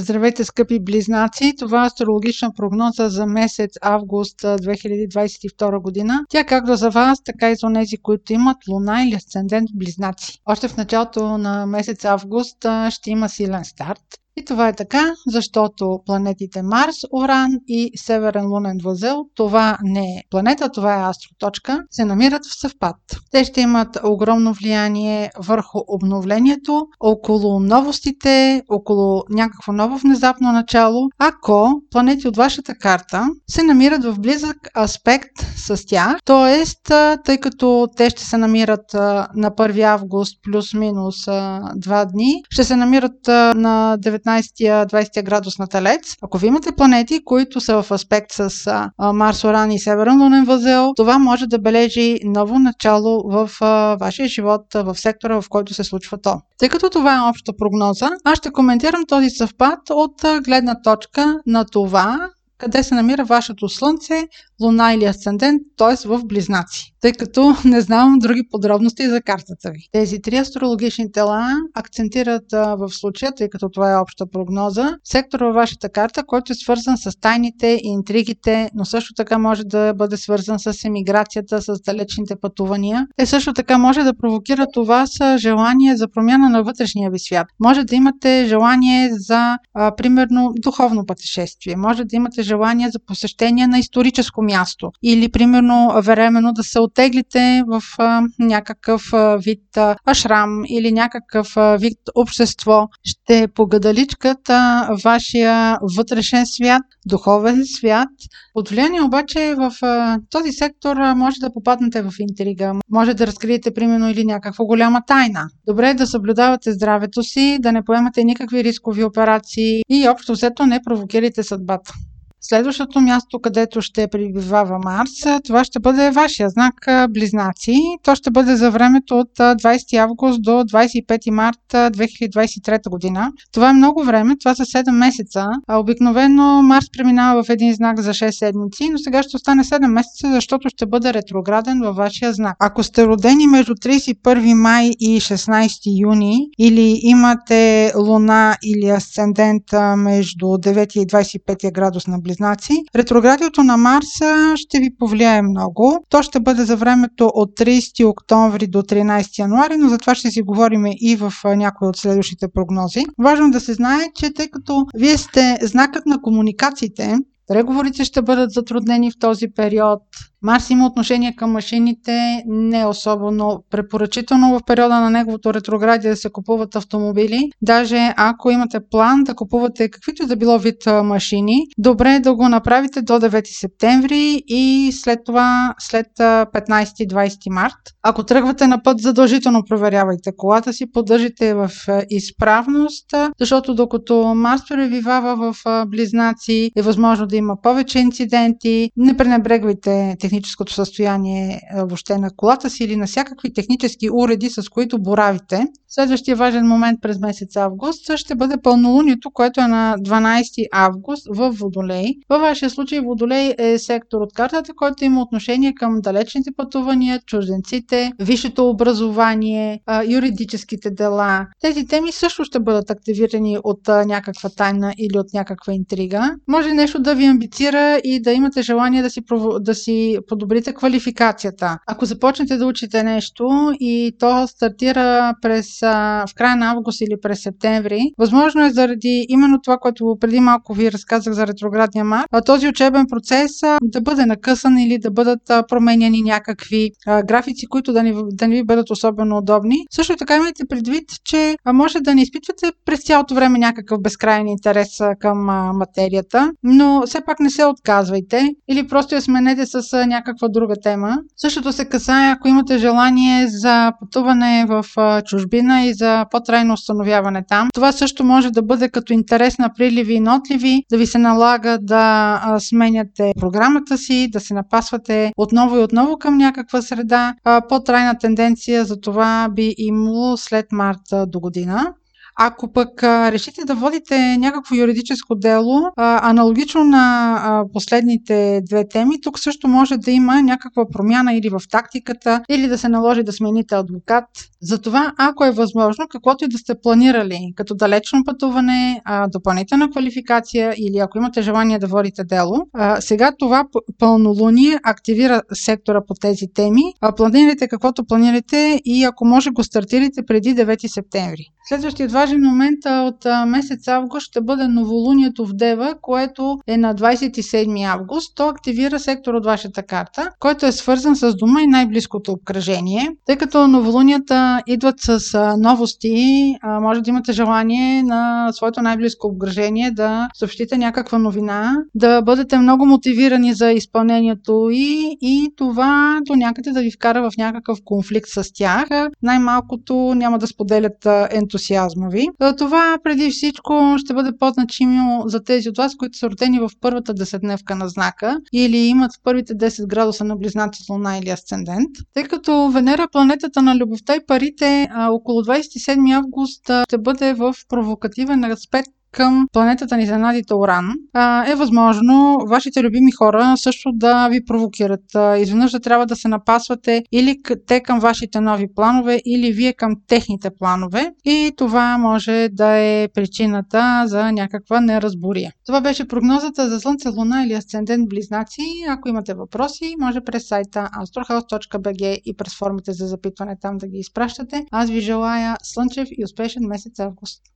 Здравейте, скъпи близнаци! Това е астрологична прогноза за месец август 2022 година. Тя както за вас, така и за тези, които имат луна или асцендент близнаци. Още в началото на месец август ще има силен старт. И това е така, защото планетите Марс, Оран и Северен лунен възел, това не е планета, това е астроточка, се намират в съвпад. Те ще имат огромно влияние върху обновлението, около новостите, около някакво ново внезапно начало, ако планети от вашата карта се намират в близък аспект с тях, т.е. тъй като те ще се намират на 1 август плюс-минус 2 дни, ще се намират на 19 19-20 градус на Телец. Ако ви имате планети, които са в аспект с Марс, Оран и Северен лунен възел, това може да бележи ново начало в вашия живот, в сектора, в който се случва то. Тъй като това е обща прогноза, аз ще коментирам този съвпад от гледна точка на това, къде се намира вашето Слънце, Луна или Асцендент, т.е. в Близнаци, тъй като не знам други подробности за картата ви. Тези три астрологични тела акцентират а, в случая, тъй като това е обща прогноза, сектор във вашата карта, който е свързан с тайните и интригите, но също така може да бъде свързан с емиграцията, с далечните пътувания. Е също така може да провокират у вас желание за промяна на вътрешния ви свят. Може да имате желание за, а, примерно, духовно пътешествие. Може да имате желание за посещение на историческо място. Или, примерно, временно да се отеглите в а, някакъв а, вид а, ашрам или някакъв а, вид общество. Ще погадаличкат а, вашия вътрешен свят, духовен свят. От влияние обаче в а, този сектор а, може да попаднете в интрига. Може да разкриете, примерно, или някаква голяма тайна. Добре е да съблюдавате здравето си, да не поемате никакви рискови операции и общо взето не провокирайте съдбата. Следващото място, където ще прибивава Марс, това ще бъде вашия знак Близнаци. То ще бъде за времето от 20 август до 25 март 2023 година. Това е много време, това са 7 месеца. Обикновено Марс преминава в един знак за 6 седмици, но сега ще остане 7 месеца, защото ще бъде ретрограден във вашия знак. Ако сте родени между 31 май и 16 юни или имате луна или асцендент между 9 и 25 градус на близнаци. Ретроградието на Марса ще ви повлияе много. То ще бъде за времето от 30 октомври до 13 януари, но за това ще си говорим и в някои от следващите прогнози. Важно да се знае, че тъй като вие сте знакът на комуникациите, Преговорите ще бъдат затруднени в този период. Марс има отношение към машините, не особено препоръчително в периода на неговото ретроградие да се купуват автомобили. Даже ако имате план да купувате каквито да било вид машини, добре е да го направите до 9 септември и след това след 15-20 март. Ако тръгвате на път, задължително проверявайте колата си, поддържите в изправност, защото докато Марс превивава в близнаци, е възможно да има повече инциденти. Не пренебрегвайте техническото състояние въобще на колата си или на всякакви технически уреди, с които боравите. Следващия важен момент през месец август ще бъде пълнолунието, което е на 12 август в Водолей. Във вашия случай Водолей е сектор от картата, който има отношение към далечните пътувания, чужденците, висшето образование, юридическите дела. Тези теми също ще бъдат активирани от някаква тайна или от някаква интрига. Може нещо да ви амбицира и да имате желание да си, да си подобрите квалификацията. Ако започнете да учите нещо и то стартира през в края на август или през септември, възможно е заради именно това, което преди малко ви разказах за ретроградния март, този учебен процес да бъде накъсан или да бъдат променяни някакви графици, които да не, да не ви бъдат особено удобни. Също така имайте предвид, че може да не изпитвате през цялото време някакъв безкрайен интерес към материята, но все пак не се отказвайте или просто я сменете с някаква друга тема. Същото се касае, ако имате желание за пътуване в чужбина и за по-трайно установяване там. Това също може да бъде като интерес на приливи и нотливи, да ви се налага да сменяте програмата си, да се напасвате отново и отново към някаква среда. По-трайна тенденция за това би имало след март до година. Ако пък а, решите да водите някакво юридическо дело, а, аналогично на а, последните две теми, тук също може да има някаква промяна или в тактиката, или да се наложи да смените адвокат. Затова, ако е възможно, каквото и да сте планирали, като далечно пътуване, а, допълнителна квалификация или ако имате желание да водите дело, а, сега това пълнолуние активира сектора по тези теми. А, планирайте каквото планирате и ако може го стартирайте преди 9 септември. Следващият важен момент от месец август ще бъде новолунието в Дева, което е на 27 август. То активира сектор от вашата карта, който е свързан с дома и най-близкото обкръжение. Тъй като новолунията идват с новости, може да имате желание на своето най-близко обкръжение да съобщите някаква новина, да бъдете много мотивирани за изпълнението и, и това до някъде да ви вкара в някакъв конфликт с тях. Най-малкото няма да споделят ентусиазма ви. Това преди всичко ще бъде по-значимо за тези от вас, които са родени в първата десетдневка на знака или имат първите 10 градуса на близнаци луна или асцендент. Тъй като Венера, планетата на любовта и парите, около 27 август ще бъде в провокативен аспект към планетата ни изненадите Оран, е възможно вашите любими хора също да ви провокират. Изведнъж да трябва да се напасвате или те към вашите нови планове, или вие към техните планове. И това може да е причината за някаква неразбория. Това беше прогнозата за Слънце, Луна или Асцендент Близнаци. Ако имате въпроси, може през сайта astrohouse.bg и през формите за запитване там да ги изпращате. Аз ви желая слънчев и успешен месец август.